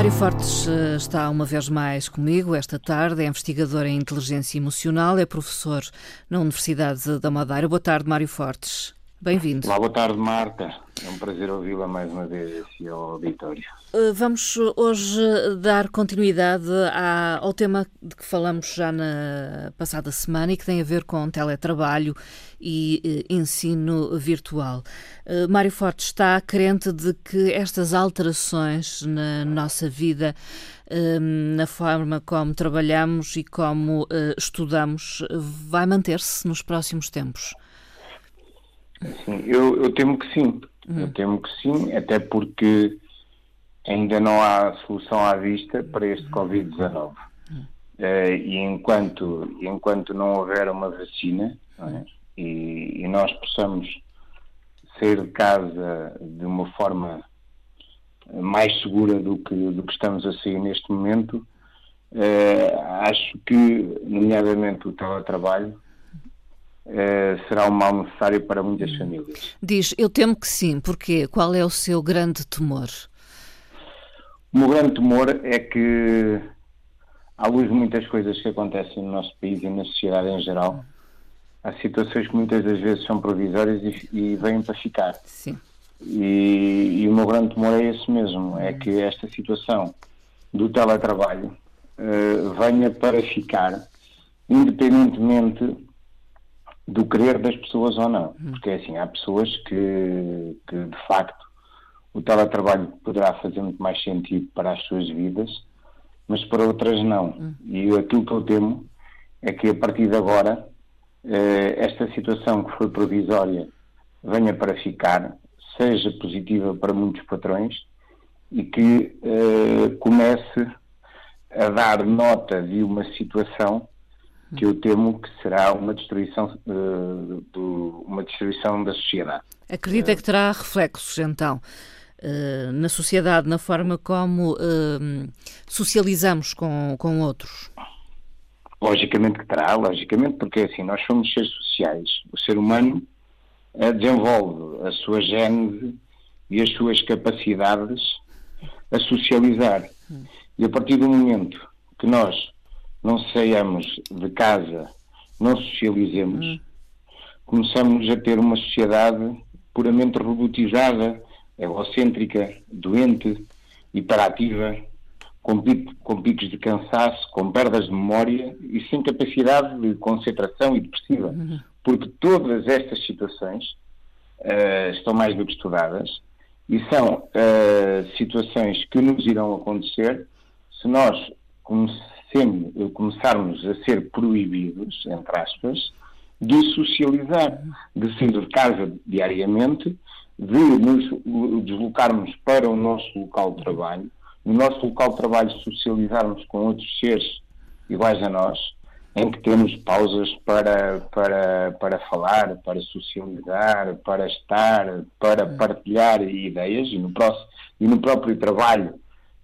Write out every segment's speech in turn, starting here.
Mário Fortes eh, está uma vez mais comigo esta tarde, é investigador em inteligência emocional, é professor na Universidade da Madeira. Boa tarde, Mário Fortes. Bem-vindo. Olá, boa tarde, Marta. É um prazer ouvi-la mais uma vez e ao auditório. Eh, vamos hoje dar continuidade ao tema de que falamos já na passada semana e que tem a ver com teletrabalho e eh, ensino virtual. Eh, Mário Forte está crente de que estas alterações na nossa vida, na forma como trabalhamos e como estudamos, vai manter-se nos próximos tempos? Sim, eu, eu temo que sim. Uhum. Eu temo que sim, até porque ainda não há solução à vista para este Covid-19. Uhum. Uh, e enquanto, enquanto não houver uma vacina é? e, e, nós possamos sair de casa de uma forma mais segura do que, do que estamos a sair neste momento, uh, acho que, nomeadamente o teletrabalho, eh, será um mal necessário para muitas famílias. Diz, eu temo que sim, porque qual é o seu grande temor? O meu grande temor é que, à luz de muitas coisas que acontecem no nosso país e na sociedade em geral, há situações que muitas das vezes são provisórias e, e vêm para ficar. Sim. E, e, o meu grande temor é esse mesmo, é que esta situação do teletrabalho uh, venha para ficar, independentemente do querer das pessoas ou não. Hum. Porque assim, há pessoas que, que de facto o teletrabalho poderá fazer muito mais sentido para as suas vidas, mas para outras não. Hum. E aquilo que eu temo é que a partir de agora eh, esta situação que foi provisória venha para ficar, seja positiva para muitos patrões e que eh, comece a dar nota de uma situação que eu temo que será uma destruição, uh, do, uma destruição da sociedade. Acredita que terá reflexos, então, uh, na sociedade, na forma como uh, socializamos com, com outros? Logicamente que terá, logicamente, porque assim, nós somos seres sociais. O ser humano desenvolve a sua gênese e as suas capacidades a socializar. E a partir do momento que nós não saiamos de casa, não socializemos, hum. começamos a ter uma sociedade puramente robotizada, egocêntrica, doente, hiperativa, com, pico, com picos de cansaço, com perdas de memória e sem capacidade de concentração e depressiva. Uhum. Porque todas estas situações uh, estão mais do que estudadas e são uh, situações que nos irão acontecer se nós começarmos a ser proibidos, entre aspas, de socializar, de sair de casa diariamente, de nos deslocarmos para o nosso local de trabalho, no nosso local de trabalho socializarmos com outros seres iguais a nós, em que temos pausas para, para, para falar, para socializar, para estar, para partilhar ideias e no, próximo, e no próprio trabalho,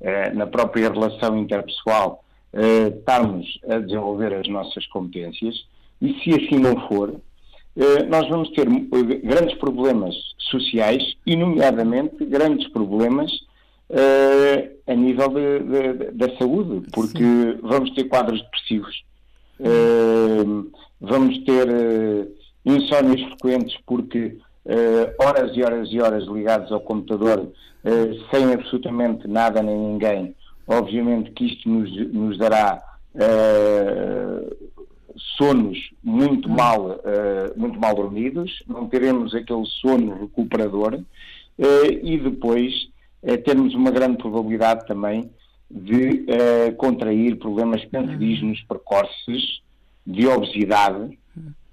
eh, na própria relação interpessoal, uh, estarmos a desenvolver as nossas competências e se assim não for, uh, nós vamos ter eh, grandes problemas sociais e, nomeadamente, grandes problemas uh, a nível de, de, da saúde, porque Sim. vamos ter quadros depressivos, vamos ter insónias frequentes porque horas e horas e horas ligados ao computador sem absolutamente nada nem ninguém Obviamente que isto nos, nos dará uh, sonos muito mal, uh, muito mal dormidos, não teremos aquele sono recuperador. Uh, e depois termos uma grande probabilidade também de contrair problemas cancerígenos precoces, de obesidade,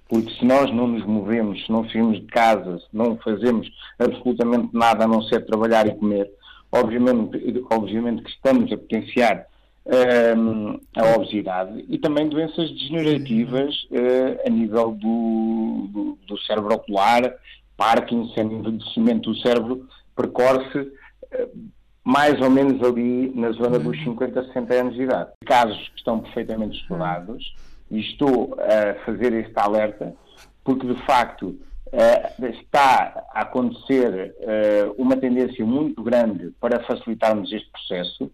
porque se nós não nos movemos, se não saímos de casa, se não fazemos absolutamente nada a não ser trabalhar e comer, obviamente, obviamente que estamos a potenciar um, a obesidade e também doenças degenerativas uh, a nível do, do, do, cérebro ocular, Parkinson, envelhecimento do cérebro precoce, uh, mais ou menos ali na zona dos 50, uhum. 60 anos de idade. Casos que estão perfeitamente estudados e estou a fazer este alerta porque de facto Uh, está a acontecer uh, uma tendência muito grande para facilitarmos este processo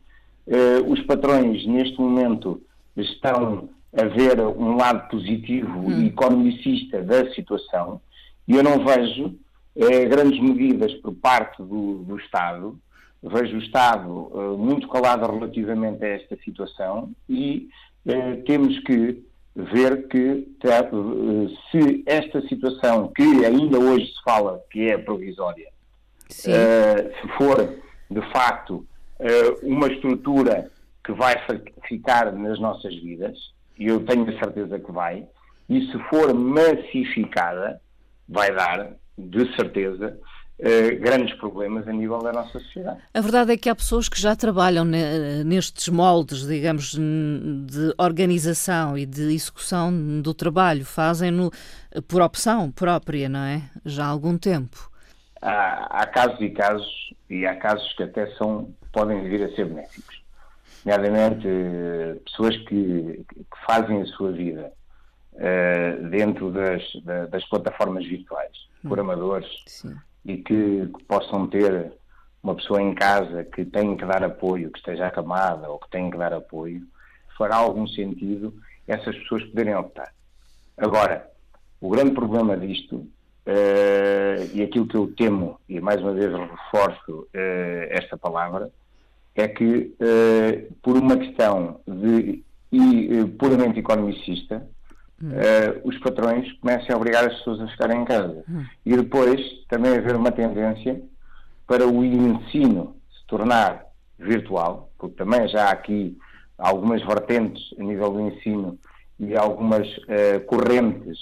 uh, os patrões, neste momento, estão a ver um lado positivo hum. e economicista da situação, e eu não vejo grandes medidas por parte do, do Estado. Vejo o Estado muito calado relativamente a esta situação e temos que ver que se esta situação, que ainda hoje se fala que é provisória, se for de facto uh, uma estrutura que vai ficar nas nossas vidas, e eu tenho a certeza que vai, e se for massificada, vai dar, de certeza, Uh, grandes problemas a nível da nossa sociedade. A verdade é que há pessoas que já trabalham nestes moldes, digamos, de organização e de execução do trabalho, fazem-no por opção própria, não é? Já há algum tempo. Há, há casos e casos, e há casos que até são podem vir a ser benéficos. Nomeadamente, eh, pessoas que, que, fazem a sua vida uh, dentro das, das, plataformas virtuais, por hum. amadores, Sim. E que, que, possam ter uma pessoa em casa que tem que dar apoio, que esteja acamada ou que tem que dar apoio, fará algum sentido essas pessoas poderem optar. Agora, o grande problema disto, uh, e aquilo que eu temo, e mais uma vez reforço uh, esta palavra, é que, uh, por uma questão de e, puramente economicista, uh, os patrões comecem a obrigar as pessoas a ficarem em casa. Hum. E depois também haver uma tendência para o ensino se tornar virtual, porque também já há aqui algumas vertentes a nível do ensino e algumas correntes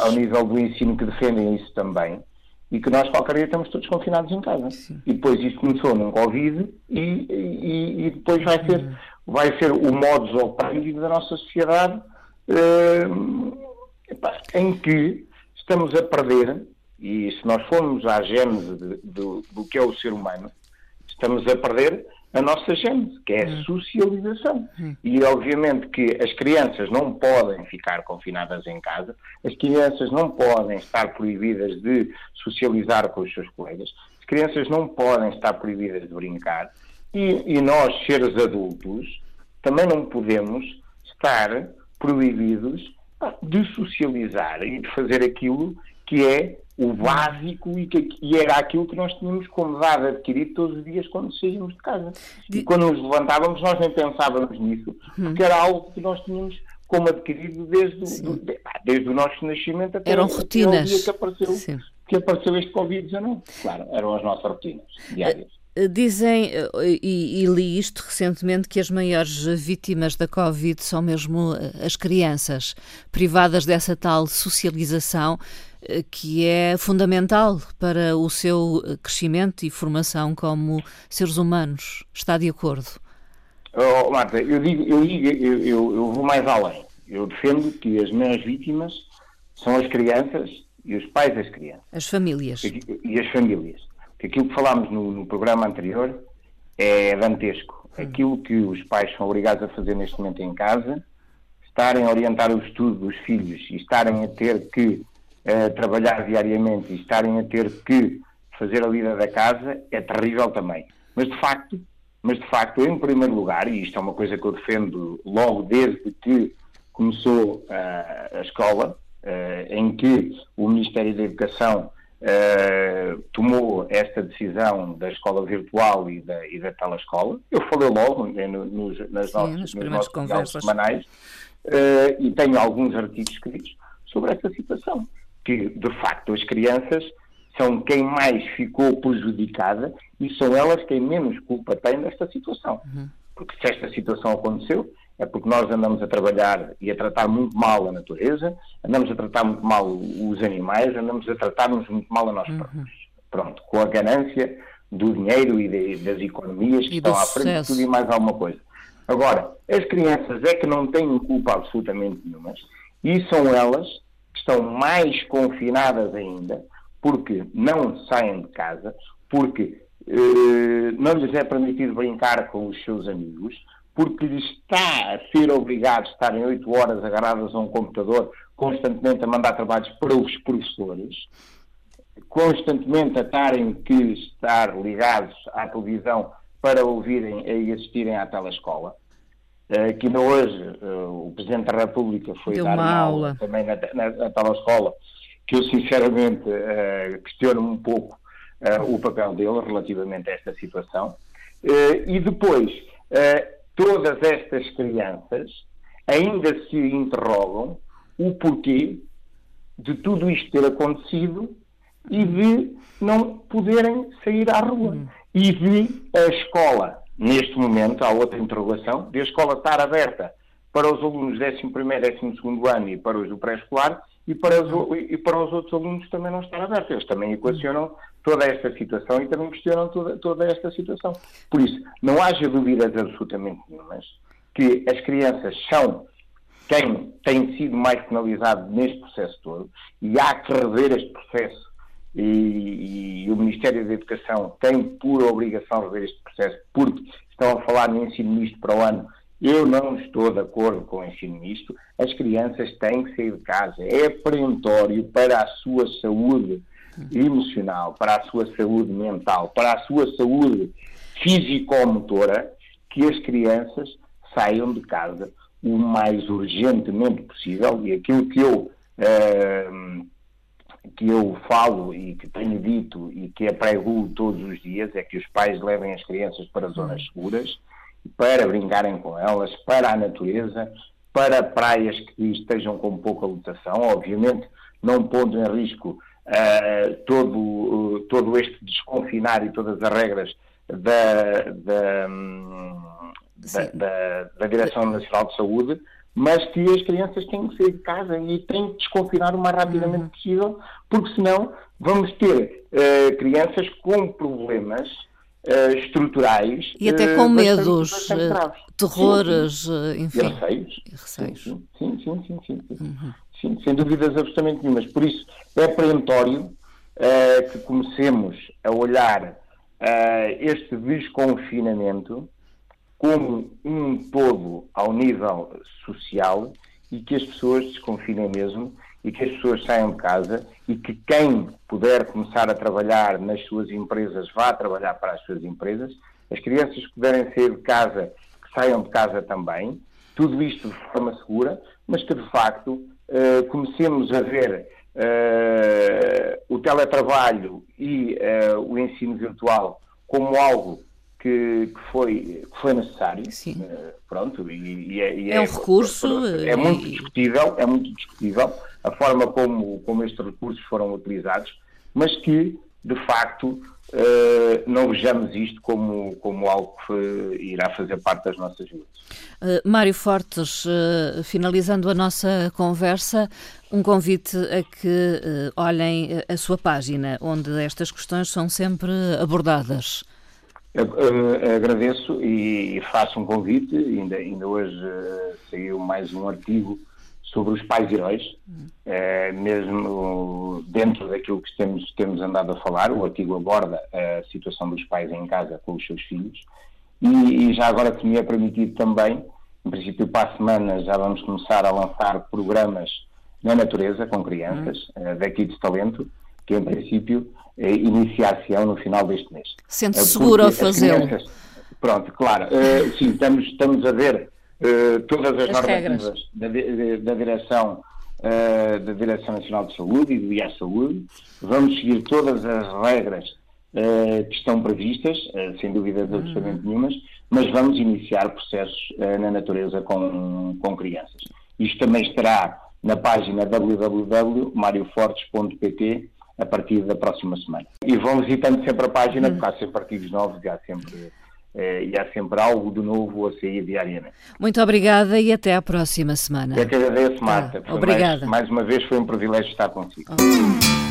ao nível do ensino que defendem isso também e que nós qualquer dia estamos todos confinados em casa. Sim. E depois isso começou num Covid e, e, e depois vai ser, uhum. vai ser o modus operandi da nossa sociedade uh, em que estamos a perder, e se nós formos à gênese do que é o ser humano, estamos a perder a nossa gente, que é a hum. socialização. Hum. E obviamente que as crianças não podem ficar confinadas em casa, as crianças não podem estar proibidas de socializar com os seus colegas, as crianças não podem estar proibidas de brincar, e, e nós, seres adultos, também não podemos estar proibidos de socializar e de fazer aquilo que é o básico e, que, e era aquilo que nós tínhamos como dado adquirido todos os dias quando saímos de casa. E quando nos levantávamos, nós nem pensávamos nisso, hum. porque era algo que nós tínhamos como adquirido desde, do, desde o nosso nascimento até, eram rotinas. o dia que apareceu, que apareceu este Covid-19. Claro, eram as nossas rotinas diárias. Eh, dizem, eh, e, e, li isto recentemente, que as maiores vítimas da Covid são mesmo eh, as crianças, privadas dessa tal socialização que é fundamental para o seu crescimento e formação como seres humanos. Está de acordo? Oh, Marta, eu, digo, eu, digo, eu, eu, eu vou mais além. Eu defendo que as maiores vítimas são as crianças e os pais das crianças. As famílias. E as famílias. Porque aquilo que falámos no, no programa anterior é dantesco. Hum. Aquilo que os pais são obrigados a fazer neste momento em casa, estarem a orientar o estudo dos filhos e estarem a ter que uh, trabalhar diariamente e estarem a ter que fazer a vida da casa é terrível também. Mas de facto, mas de facto, em primeiro lugar, e isto é uma coisa que eu defendo logo desde que começou uh, a escola, uh, em que o Ministério da Educação uh, esta decisão da escola virtual e da, e da telescola. Eu falei logo né, nos, nas Sim, nossas, nos nossos conversas semanais e tenho alguns artigos escritos sobre essa situação que, de facto, as crianças são quem mais ficou prejudicada e são elas quem menos culpa tem nesta situação. Uhum. Porque se esta situação aconteceu, é porque nós andamos a trabalhar e a tratar muito mal a natureza, andamos a tratar muito mal os animais, andamos a tratar-nos muito mal a nós uhum. Pronto, com a ganância do dinheiro e de, das economias que estão à frente de tudo e mais alguma coisa. Agora, as crianças é que não têm culpa absolutamente nenhuma e são elas estão mais confinadas ainda, porque não saem de casa, porque eh, não lhes é permitido brincar com os seus amigos, porque lhes está a ser obrigado a estarem oito horas agarradas a um computador, constantemente a mandar trabalhos para os professores, constantemente a estarem que estar ligados à televisão para ouvirem e assistirem à telescola. Uh, que ainda hoje uh, o Presidente da República foi Deu dar uma uma aula. aula também na, na, na telescola, que eu sinceramente uh, questiono um pouco o papel dele relativamente a esta situação. e depois, todas estas crianças ainda se interrogam o porquê de tudo isto ter acontecido e de não poderem sair à rua. Hum. E de a escola, neste momento, há outra interrogação, de a escola estar aberta para os alunos 11 e 12 ano e para os do pré-escolar e para, os, e para os outros alunos também não estar aberta. Eles também equacionam toda esta situação e também questionam toda, toda esta situação. Por isso, não haja dúvidas absolutamente nenhumas que as crianças são quem tem sido mais penalizado neste processo todo e há que rever este processo e, e, o Ministério da Educação tem por obrigação rever este processo porque estão a falar no ensino misto para o ano. Eu não estou de acordo com o ensino misto. As crianças têm que sair de casa. É perentório para a sua saúde emocional, para a sua saúde mental, para a sua saúde físico-motora, que as crianças saiam de casa o mais urgentemente possível e aquilo que eu uh, que eu falo e que tenho dito e que aprego todos os dias é que os pais levem as crianças para zonas seguras, para brincarem com elas, para a natureza, para praias que estejam com pouca lotação, obviamente não pondo em risco uh, todo, uh, todo este desconfinar e todas as regras da, da, da, da, da Direção Nacional de Saúde, mas que as crianças têm que sair de casa e têm que desconfinar o mais rapidamente uhum. possível, porque senão vamos ter uh, crianças com problemas uh, estruturais. E até com uh, medos, bastante, bastante terrores, sim, sim. enfim. E receios. E receios. Sim, sim, sim. sim, sim, sim. Uhum. sim sem dúvidas absolutamente nenhumas. Por isso, é perentório que comecemos a olhar este desconfinamento como um todo ao nível social e que as pessoas desconfinem mesmo e que as pessoas saiam de casa e que quem puder começar a trabalhar nas suas empresas vá trabalhar para as suas empresas, as crianças que puderem sair de casa que saiam de casa também, tudo isto de forma segura, mas que de facto uh, comecemos a ver uh, o teletrabalho e uh, o ensino virtual como algo que, que, foi, que foi necessário. Uh, pronto, e, e, é, e é, é, um recurso. É, é muito discutível, é muito discutível a forma como, como estes recursos foram utilizados, mas que, de facto, uh, não vejamos isto como, como algo que irá fazer parte das nossas vidas. Uh, Mário Fortes, finalizando a nossa conversa, um convite a que olhem a sua página, onde estas questões são sempre abordadas. Agradeço e faço um convite. Ainda, ainda hoje uh, saiu mais um artigo sobre os pais heróis, mesmo dentro daquilo que temos, temos andado a falar. O artigo aborda a situação dos pais em casa com os seus filhos. E, e já agora, se me é permitido também, em princípio, para a semana já vamos começar a lançar programas na natureza com crianças, uh, daqui de talento, que em princípio eh, iniciar-se-ão no final deste mês. Sente-se eh, seguro a fazê-lo? Pronto, claro. Uh, sim, estamos, estamos a ver uh, todas as, as normativas da, da, direção uh, da Direção Nacional de Saúde e do IA Saúde. Vamos seguir todas as regras que estão previstas, sem dúvida absolutamente uhum. nenhumas, mas vamos iniciar processos na natureza com, com crianças. Isto também estará na página www.mariofortes.pt a partir da próxima semana. E vão visitando sempre a página, porque há sempre artigos novos e há sempre, eh, e há sempre algo de novo a sair diariamente. Muito obrigada e até à próxima semana. Eu que agradeço, Marta. Ah, obrigada. Mais, mais, uma vez foi um privilégio estar consigo. Okay.